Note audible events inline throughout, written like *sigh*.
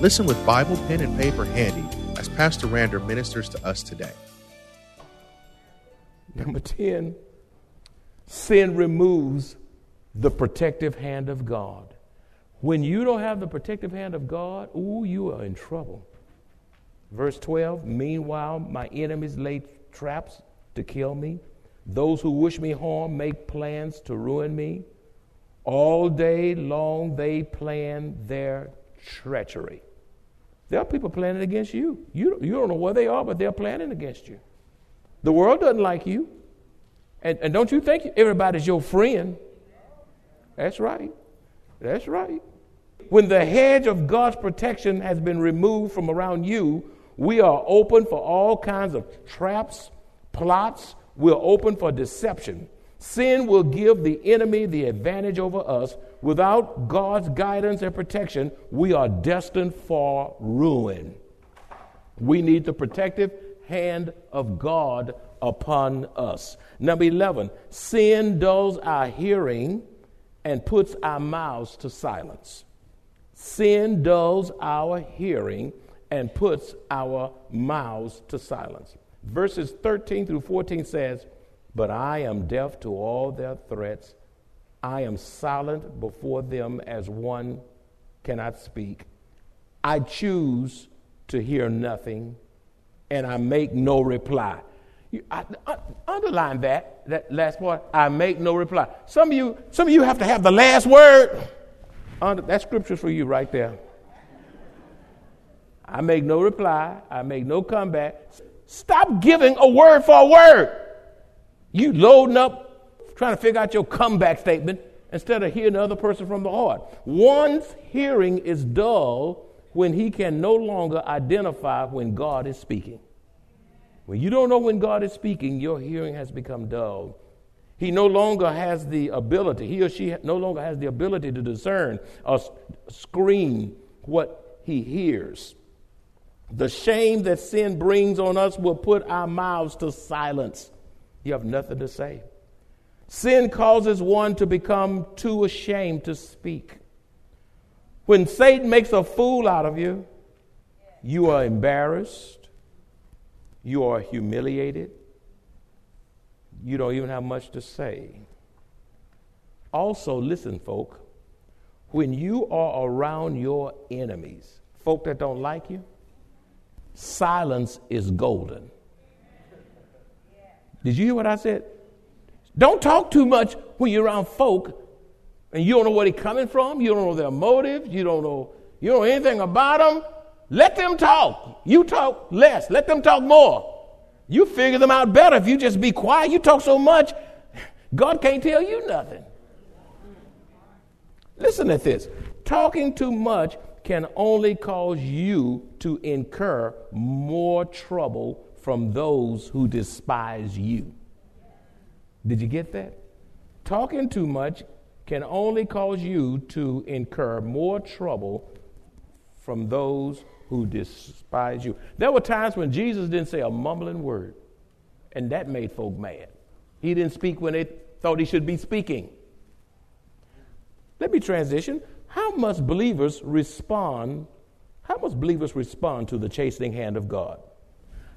Listen with Bible, pen, and paper handy as Pastor Rander ministers to us today. Number 10, sin removes the protective hand of God. When you don't have the protective hand of God, ooh, you are in trouble. Verse 12, meanwhile, my enemies lay traps to kill me. Those who wish me harm make plans to ruin me. All day long they plan their treachery. There are people planning against you. You, you don't know where they are, but they're planning against you. The world doesn't like you. And, and don't you think everybody's your friend? That's right. That's right. When the hedge of God's protection has been removed from around you, we are open for all kinds of traps, plots. We're open for deception. Sin will give the enemy the advantage over us. Without God's guidance and protection, we are destined for ruin. We need the protective hand of God upon us. Number 11, sin dulls our hearing and puts our mouths to silence. Sin dulls our hearing and puts our mouths to silence. Verses 13 through 14 says, But I am deaf to all their threats. I am silent before them as one cannot speak. I choose to hear nothing, and I make no reply. You, I, underline that, that last part. I make no reply. Some of you, some of you have to have the last word. Under, that scripture's for you right there. I make no reply. I make no comeback. Stop giving a word for a word. You loading up, trying to figure out your comeback statement instead of hearing the other person from the heart. One's hearing is dull when he can no longer identify when God is speaking. When you don't know when God is speaking, your hearing has become dull. He no longer has the ability, he or she no longer has the ability to discern or screen what he hears. The shame that sin brings on us will put our mouths to silence. You have nothing to say. Sin causes one to become too ashamed to speak. When Satan makes a fool out of you, you are embarrassed, you are humiliated. You don't even have much to say. Also, listen, folk, when you are around your enemies, folk that don't like you, silence is golden. Did you hear what I said? Don't talk too much when you're around folk and you don't know where they're coming from, you don't know their motives, you don't know you don't know anything about them. Let them talk. You talk less. Let them talk more. You figure them out better if you just be quiet. You talk so much, God can't tell you nothing. Listen at this. Talking too much can only cause you to incur more trouble from those who despise you. Did you get that? Talking too much can only cause you to incur more trouble from those who despise you. There were times when Jesus didn't say a mumbling word, and that made folk mad. He didn't speak when they thought he should be speaking. Let me transition. How must believers respond? How must believers respond to the chastening hand of God?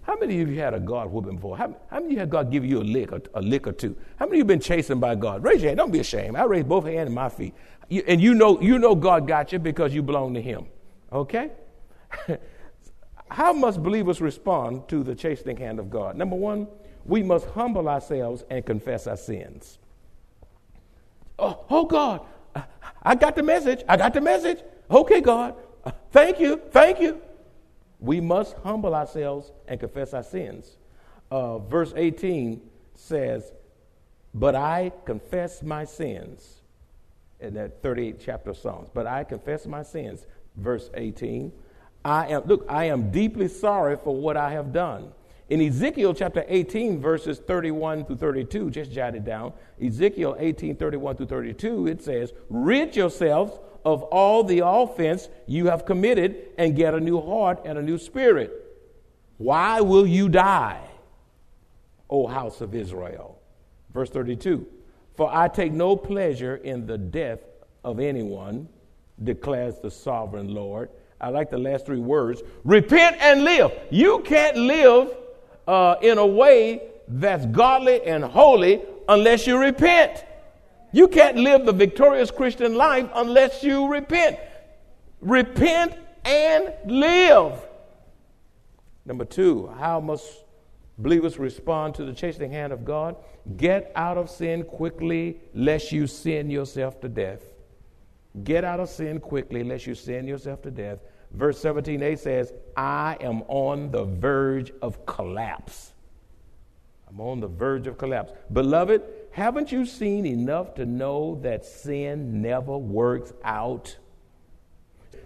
How many of you had a God whooping before? How, how many of you had God give you a lick, or, a lick or two? How many of you been chastened by God? Raise your hand. Don't be ashamed. I raise both hands and my feet. You, and you know, you know God got you because you belong to Him. Okay? *laughs* How must believers respond to the chastening hand of God? Number one, we must humble ourselves and confess our sins. Oh, oh God, I got the message. I got the message. Okay, God, thank you, thank you. We must humble ourselves and confess our sins. Uh, verse 18 says, But I confess my sins. In that 38th chapter of Psalms. But I confess my sins. Verse 18 I am, look, I am deeply sorry for what I have done. In Ezekiel chapter 18, verses 31 through 32, just jot it down. Ezekiel 18, 31 through 32, it says, Rid yourselves of all the offense you have committed and get a new heart and a new spirit. Why will you die, O house of Israel? Verse 32 For I take no pleasure in the death of anyone, declares the sovereign Lord. I like the last three words repent and live. You can't live uh, in a way that's godly and holy unless you repent. You can't live the victorious Christian life unless you repent. Repent and live. Number two, how must believers respond to the chastening hand of God? Get out of sin quickly, lest you sin yourself to death. Get out of sin quickly, lest you sin yourself to death. Verse 17a says, I am on the verge of collapse. I'm on the verge of collapse. Beloved, haven't you seen enough to know that sin never works out?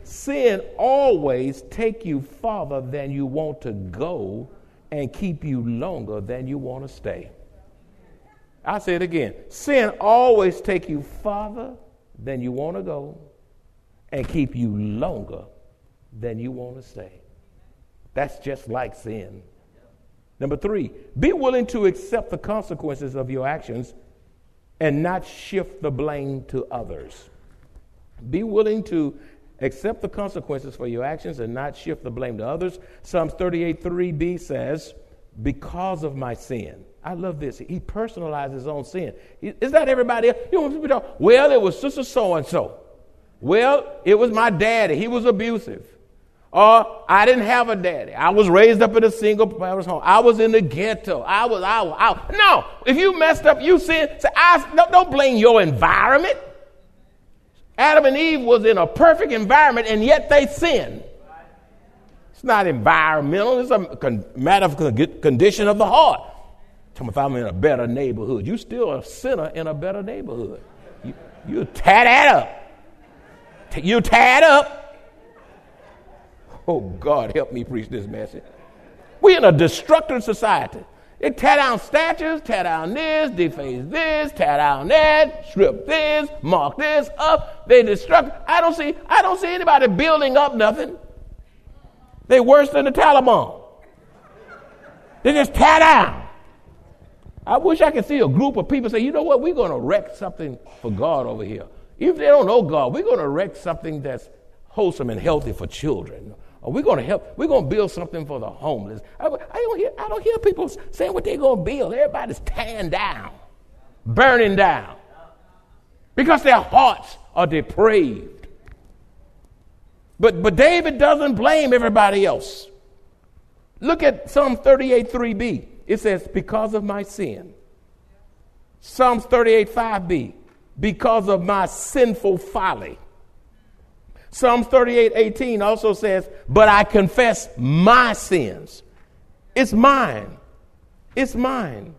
Sin always take you farther than you want to go and keep you longer than you want to stay. I say it again. Sin always take you farther than you want to go and keep you longer than you want to stay. That's just like sin. Number three, be willing to accept the consequences of your actions and not shift the blame to others. Be willing to accept the consequences for your actions and not shift the blame to others. Psalms 38 3b says, Because of my sin. I love this. He personalized his own sin. Is that everybody else? You know, people talk, well, it was sister so and so. Well, it was my daddy. He was abusive. Or I didn't have a daddy. I was raised up in a single parent home. I was in the ghetto. I was, I was, I No, if you messed up, you sin. So I, don't, don't blame your environment. Adam and Eve was in a perfect environment, and yet they sinned. It's not environmental. It's a matter of condition of the heart. Tell me if I'm in a better neighborhood. You still a sinner in a better neighborhood. You, you tie that up. You tie it up Oh, God, help me preach this message. We're in a destructive society. They tear down statues, tear down this, deface this, tear down that, strip this, mark this up. They destruct. I don't see. I don't see anybody building up nothing. They worse than the Taliban. They just tear down. I wish I could see a group of people say, you know what, we're going to wreck something for God over here. If they don't know God, we're going to wreck something that's wholesome and healthy for children or we're going to help, we're going to build something for the homeless. I, I, don't, hear, I don't hear people saying what they're going to build. Everybody's tearing down, burning down, because their hearts are depraved. But, but David doesn't blame everybody else. Look at Psalm 38 3b. It says, Because of my sin. Psalms 38 5b. Because of my sinful folly. Psalms 38 18 also says, But I confess my sins. It's mine. It's mine.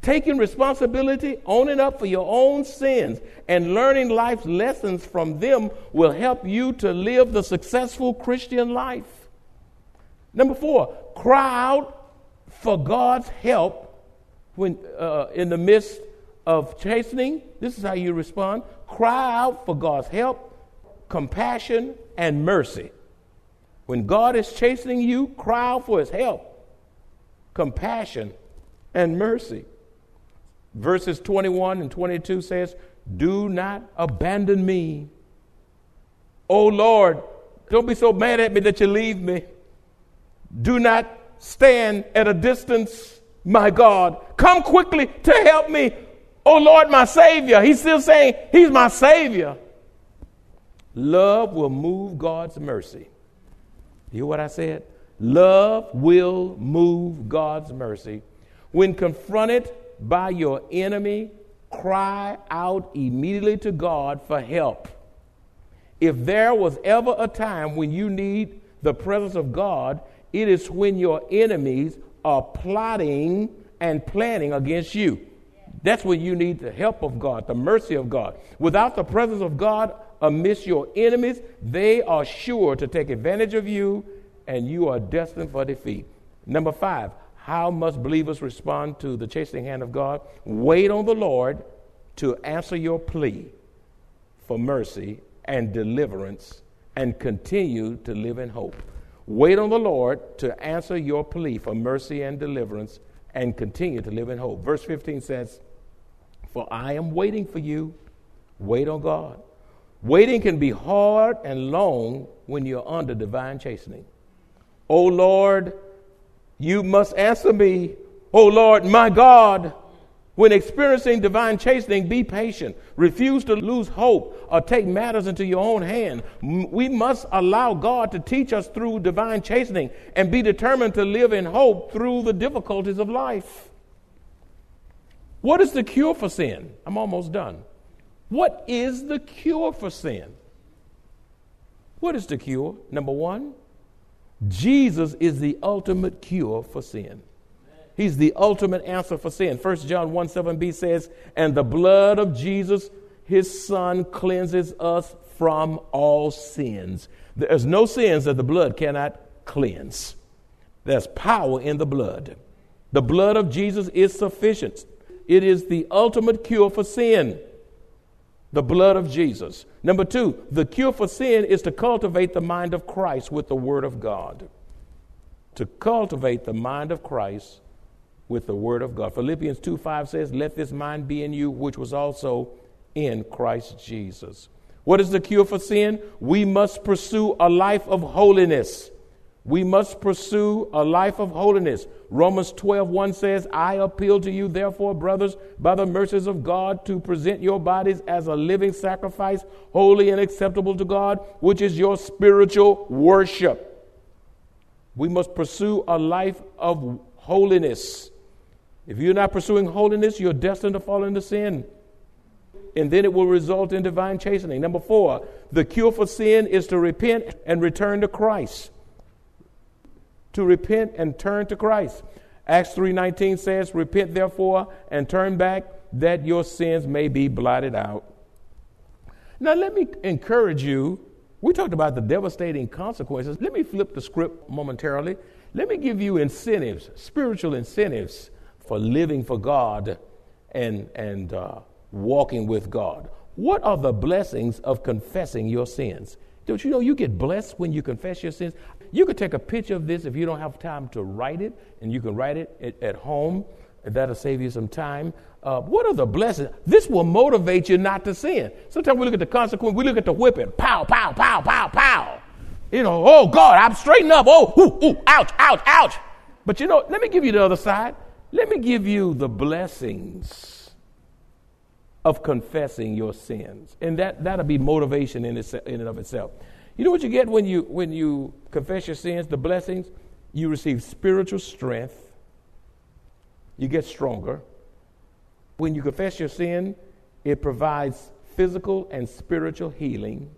Taking responsibility, owning up for your own sins, and learning life's lessons from them will help you to live the successful Christian life. Number four, cry out for God's help when, uh, in the midst of chastening. This is how you respond. Cry out for God's help compassion, and mercy. When God is chastening you, cry out for his help, compassion, and mercy. Verses 21 and 22 says, Do not abandon me. Oh Lord, don't be so mad at me that you leave me. Do not stand at a distance, my God. Come quickly to help me. Oh Lord, my Savior. He's still saying, He's my Savior. Love will move God's mercy. You hear what I said? Love will move God's mercy. When confronted by your enemy, cry out immediately to God for help. If there was ever a time when you need the presence of God, it is when your enemies are plotting and planning against you. That's when you need the help of God, the mercy of God. Without the presence of God, amidst your enemies, they are sure to take advantage of you and you are destined for defeat. Number five, how must believers respond to the chastening hand of God? Wait on the Lord to answer your plea for mercy and deliverance and continue to live in hope. Wait on the Lord to answer your plea for mercy and deliverance and continue to live in hope. Verse 15 says, For I am waiting for you. Wait on God. Waiting can be hard and long when you're under divine chastening. Oh Lord, you must answer me. Oh Lord, my God, when experiencing divine chastening, be patient. Refuse to lose hope or take matters into your own hand. We must allow God to teach us through divine chastening and be determined to live in hope through the difficulties of life. What is the cure for sin? I'm almost done. What is the cure for sin? What is the cure? Number one, Jesus is the ultimate cure for sin. He's the ultimate answer for sin. 1 John 1 7b says, And the blood of Jesus, his son, cleanses us from all sins. There's no sins that the blood cannot cleanse. There's power in the blood. The blood of Jesus is sufficient. It is the ultimate cure for sin the blood of Jesus. Number two, the cure for sin is to cultivate the mind of Christ with the Word of God. To cultivate the mind of Christ with the Word of God. Philippians 2 5 says, Let this mind be in you, which was also in Christ Jesus. What is the cure for sin? We must pursue a life of holiness. We must pursue a life of holiness. Romans 12, 1 says, I appeal to you, therefore, brothers, by the mercies of God, to present your bodies as a living sacrifice, holy and acceptable to God, which is your spiritual worship. We must pursue a life of holiness. If you're not pursuing holiness, you're destined to fall into sin. And then it will result in divine chastening. Number four, the cure for sin is to repent and return to Christ to repent and turn to Christ. Acts 3:19 says, "Repent therefore and turn back that your sins may be blotted out." Now let me encourage you. We talked about the devastating consequences. Let me flip the script momentarily. Let me give you incentives, spiritual incentives for living for God and and uh, walking with God. What are the blessings of confessing your sins? Don't you know you get blessed when you confess your sins? You could take a picture of this if you don't have time to write it, and you can write it at, at home. That'll save you some time. Uh, what are the blessings? This will motivate you not to sin. Sometimes we look at the consequence, we look at the whipping, pow, pow, pow, pow, pow. You know, oh God, I'm straightened up. Oh, ooh, ooh, ouch, ouch, ouch. But you know, let me give you the other side. Let me give you the blessings of confessing your sins. And that, that'll be motivation in, in and of itself. You know what you get when you when you confess your sins, the blessings? You receive spiritual strength. You get stronger. When you confess your sin, it provides physical and spiritual healing.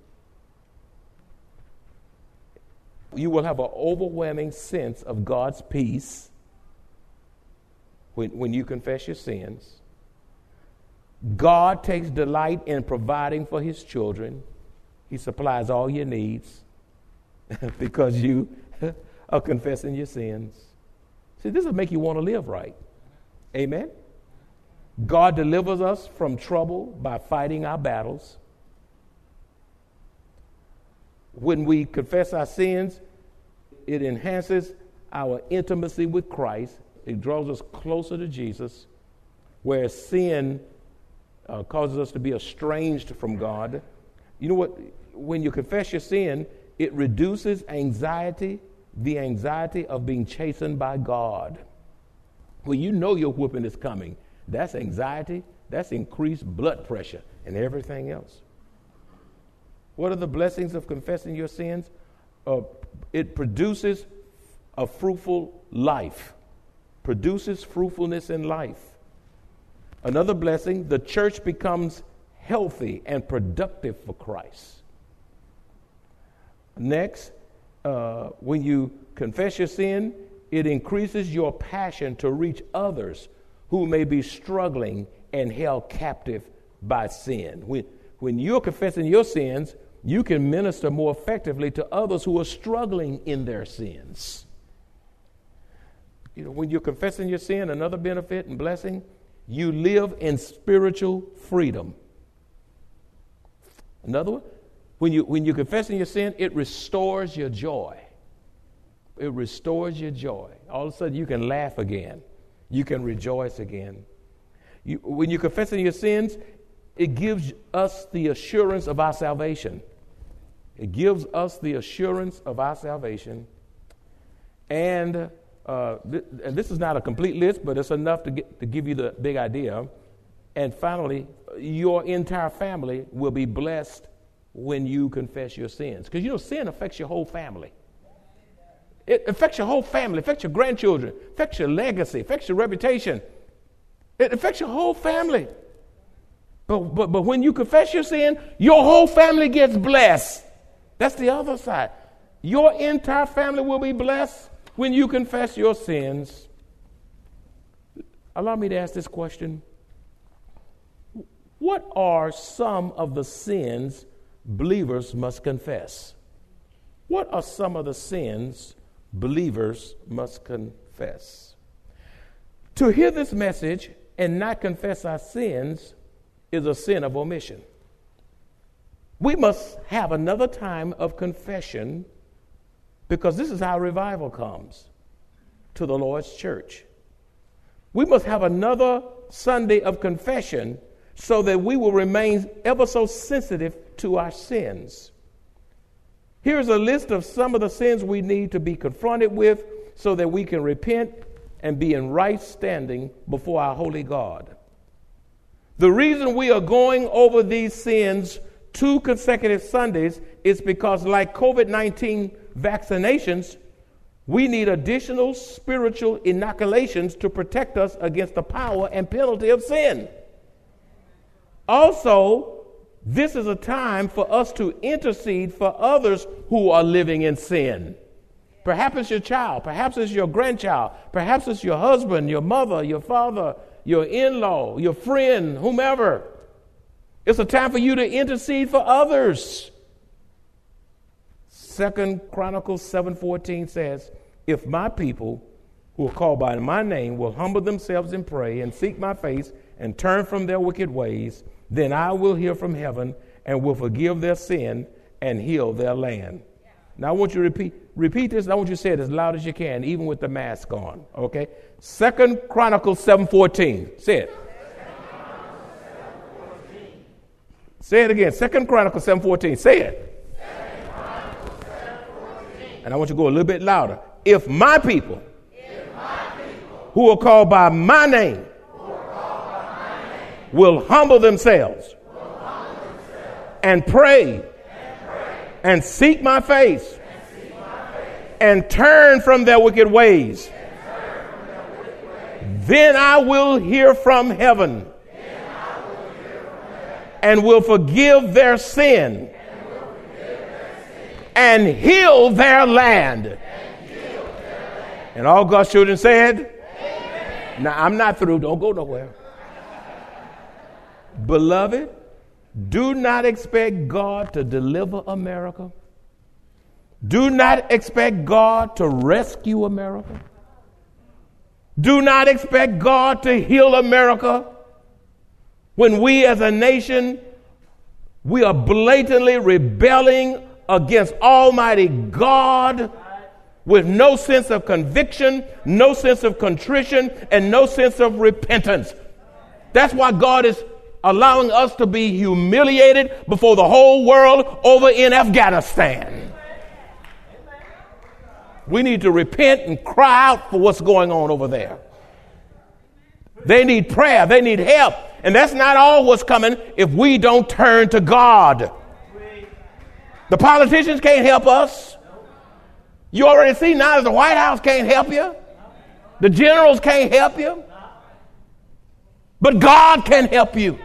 You will have an overwhelming sense of God's peace when, when you confess your sins. God takes delight in providing for his children. He supplies all your needs *laughs* because you *laughs* are confessing your sins. See, this will make you want to live right. Amen? God delivers us from trouble by fighting our battles. When we confess our sins, it enhances our intimacy with Christ. It draws us closer to Jesus, where sin uh, causes us to be estranged from God. You know what? When you confess your sin, it reduces anxiety, the anxiety of being chastened by God. When you know your whooping is coming, that's anxiety, that's increased blood pressure, and everything else. What are the blessings of confessing your sins? Uh, it produces a fruitful life, produces fruitfulness in life. Another blessing, the church becomes healthy and productive for Christ. Next, uh, when you confess your sin, it increases your passion to reach others who may be struggling and held captive by sin. When, when you're confessing your sins, you can minister more effectively to others who are struggling in their sins. You know, when you're confessing your sin, another benefit and blessing, you live in spiritual freedom. Another one, when, you, when you're confessing your sin, it restores your joy. It restores your joy. All of a sudden, you can laugh again. You can rejoice again. You, when you're confessing your sins, it gives us the assurance of our salvation. It gives us the assurance of our salvation. And, uh, th- and this is not a complete list, but it's enough to, get, to give you the big idea. And finally, your entire family will be blessed when you confess your sins. Because you know, sin affects your whole family. It affects your whole family, affects your grandchildren, affects your legacy, affects your reputation. It affects your whole family. But, but, but when you confess your sin, your whole family gets blessed. That's the other side. Your entire family will be blessed when you confess your sins. Allow me to ask this question What are some of the sins believers must confess? What are some of the sins believers must confess? To hear this message and not confess our sins is a sin of omission. We must have another time of confession because this is how revival comes to the Lord's church. We must have another Sunday of confession so that we will remain ever so sensitive to our sins. Here's a list of some of the sins we need to be confronted with so that we can repent and be in right standing before our holy God. The reason we are going over these sins two consecutive Sundays is because, like COVID 19 vaccinations, we need additional spiritual inoculations to protect us against the power and penalty of sin. Also, this is a time for us to intercede for others who are living in sin. Perhaps it's your child, perhaps it's your grandchild, perhaps it's your husband, your mother, your father, your in law, your friend, whomever. It's a time for you to intercede for others. Second Chronicles 7:14 says, "If my people who are called by my name will humble themselves and pray and seek my face and turn from their wicked ways, then I will hear from heaven and will forgive their sin and heal their land." Now I want you to repeat repeat this. I want you to say it as loud as you can, even with the mask on. Okay? Second Chronicles 7:14. Say it. Say it again. Second Chronicles 7:14. Say it. And I want you to go a little bit louder. If my people, if my people who, are called by my name will, humble themselves, and pray and seek my face and turn from their wicked ways. Then I will hear from heaven and will forgive their sin and heal their land. And all God's children said, Now I'm not through, don't go nowhere. Beloved, do not expect God to deliver America do not expect God to rescue America. Do not expect God to heal America when we as a nation we are blatantly rebelling against Almighty God with no sense of conviction, no sense of contrition, and no sense of repentance. That's why God is allowing us to be humiliated before the whole world over in Afghanistan. We need to repent and cry out for what's going on over there. They need prayer, they need help. And that's not all what's coming if we don't turn to God. The politicians can't help us. You already see now that the White House can't help you. The generals can't help you. But God can help you.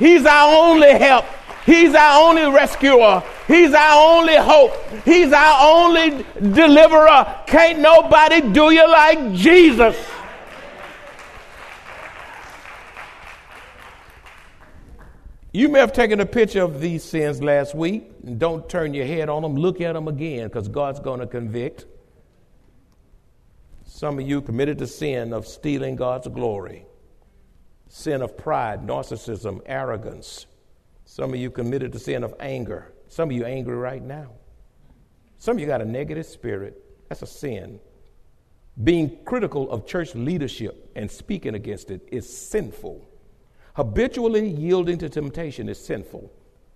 He's our only help. He's our only rescuer. He's our only hope. He's our only deliverer. Can't nobody do you like Jesus. You may have taken a picture of these sins last week. And don't turn your head on them. Look at them again because God's going to convict. Some of you committed the sin of stealing God's glory, sin of pride, narcissism, arrogance. Some of you committed the sin of anger. Some of you angry right now. Some of you got a negative spirit. That's a sin. Being critical of church leadership and speaking against it is sinful. Habitually yielding to temptation is sinful.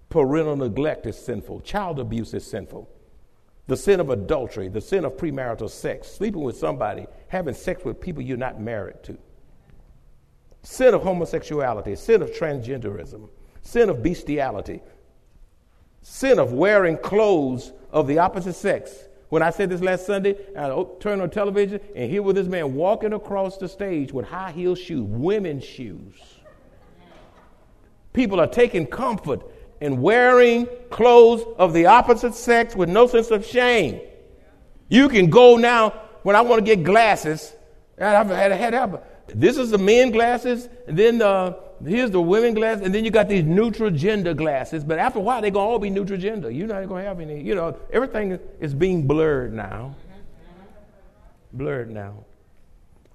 Parental neglect is sinful. Child abuse is sinful the sin of adultery, the sin of premarital sex, sleeping with somebody, having sex with people you're not married to, sin of homosexuality, sin of transgenderism, sin of bestiality, sin of wearing clothes of the opposite sex. When I said this last Sunday, I oh, turned on television and here was this man walking across the stage with high heel shoes, women's shoes. People are taking comfort in wearing clothes of the opposite sex with no sense of shame. You can go now when I want to get glasses. I've had, had, had, this is the men glasses, and then uh, here's the women glasses, and then you got these neutral gender glasses. But after a while, they're to all be neutral gender. You're not going to have any, you know, everything is being blurred now. Blurred now.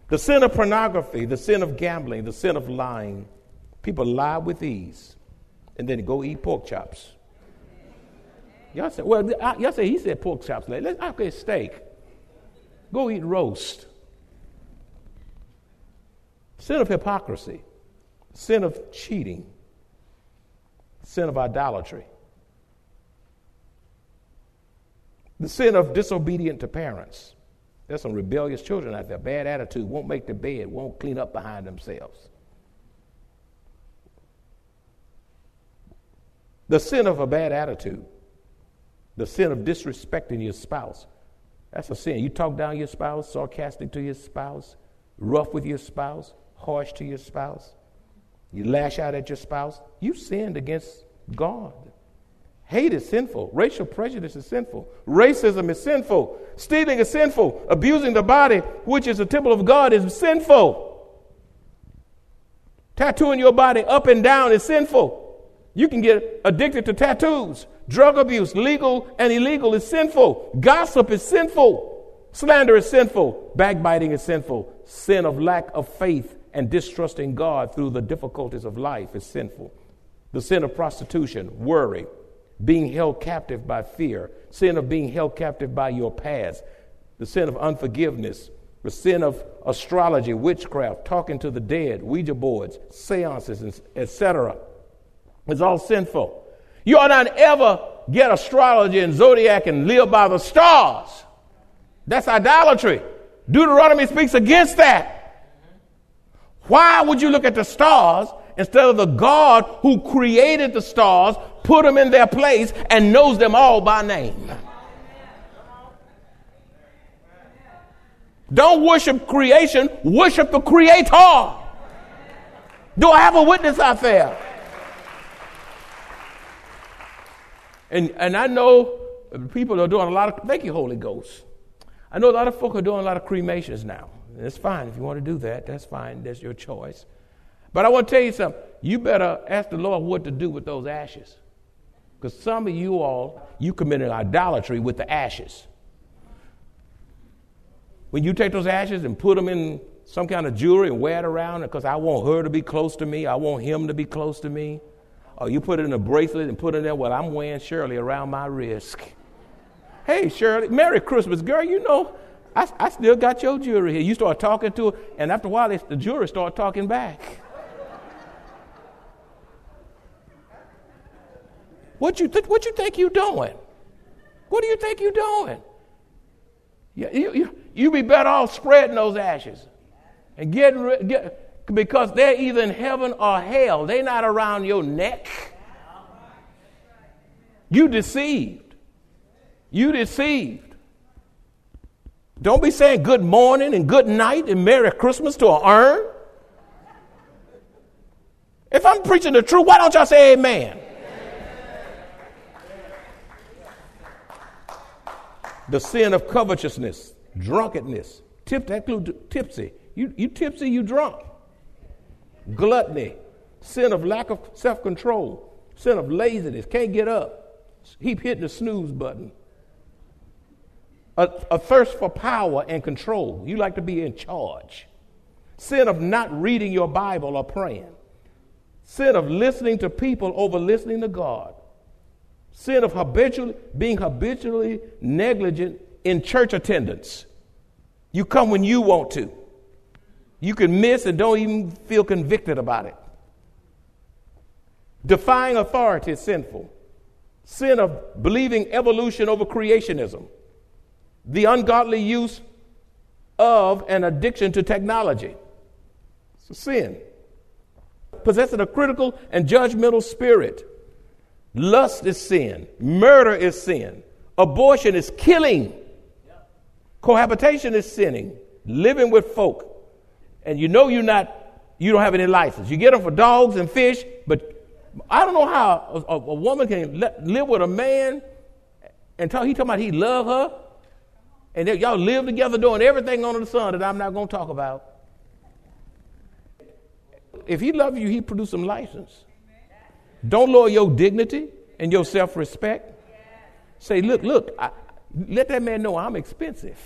The sin of pornography, the sin of gambling, the sin of lying. People lie with ease and then go eat pork chops. Y'all say, well, y'all say he said pork chops. Let's get steak. Go eat roast. Sin of hypocrisy, sin of cheating, sin of idolatry, the sin of disobedient to parents. There's some rebellious children out there, bad attitude, won't make the bed, won't clean up behind themselves. The sin of a bad attitude, the sin of disrespecting your spouse. That's a sin. You talk down your spouse, sarcastic to your spouse, rough with your spouse, harsh to your spouse. You lash out at your spouse. You sinned against God. Hate is sinful. Racial prejudice is sinful. Racism is sinful. Stealing is sinful. Abusing the body, which is the temple of God, is sinful. Tattooing your body up and down is sinful. You can get addicted to tattoos. Drug abuse, legal and illegal, is sinful. Gossip is sinful. Slander is sinful. Backbiting is sinful. Sin of lack of faith and distrusting God through the difficulties of life is sinful. The sin of prostitution, worry, being held captive by fear, sin of being held captive by your past, the sin of unforgiveness, the sin of astrology, witchcraft, talking to the dead, Ouija boards, seances, etc. It's all sinful. You ought not ever get astrology and zodiac and live by the stars. That's idolatry. Deuteronomy speaks against that. Why would you look at the stars instead of the God who created the stars, put them in their place, and knows them all by name? Don't worship creation, worship the Creator. Do I have a witness out there? And, and I know people are doing a lot of, thank you, Holy Ghost. I know a lot of folk are doing a lot of cremations now. It's fine. If you want to do that, that's fine. That's your choice. But I want to tell you something. You better ask the Lord what to do with those ashes. Because some of you all, you committed idolatry with the ashes. When you take those ashes and put them in some kind of jewelry and wear it around, because I want her to be close to me, I want him to be close to me, or you put it in a bracelet and put it in there, well, I'm wearing Shirley around my wrist. Hey, Shirley, Merry Christmas, girl. You know, I, I still got your jewelry here. You start talking to her, and after a while, the jewelry start talking back. What you, what you think you doing? What do you think you doing? You, you, you be better off spreading those ashes and getting, get, because they're either in heaven or hell. They're not around your neck. You deceived. You deceived. Don't be saying good morning and good night and Merry Christmas to an urn. If I'm preaching the truth, why don't y'all say amen? The sin of covetousness, drunkenness, tip, that tipsy. You, you tipsy, you drunk gluttony, sin of lack of self control, sin of laziness, can't get up, keep hitting the snooze button. A, a thirst for power and control. You like to be in charge. Sin of not reading your Bible or praying. Sin of listening to people over listening to God. Sin of habitually being habitually negligent in church attendance. You come when you want to. You can miss and don't even feel convicted about it. Defying authority is sinful. Sin of believing evolution over creationism. The ungodly use of an addiction to technology. It's a sin. Possessing a critical and judgmental spirit. Lust is sin. Murder is sin. Abortion is killing. Cohabitation is sinning. Living with folk. And you know you're not, you don't have any license. You get them for dogs and fish, but I don't know how a, a woman can let, live with a man and talk, he talking about he love her, and y'all live together doing everything under the sun that I'm not going to talk about. If he loves you, he produce some license. Don't lower your dignity and your self-respect. Say, look, look, I, let that man know I'm expensive.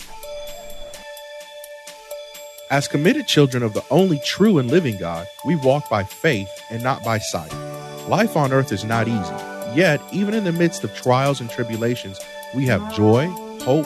As committed children of the only true and living God, we walk by faith and not by sight. Life on earth is not easy, yet, even in the midst of trials and tribulations, we have joy, hope,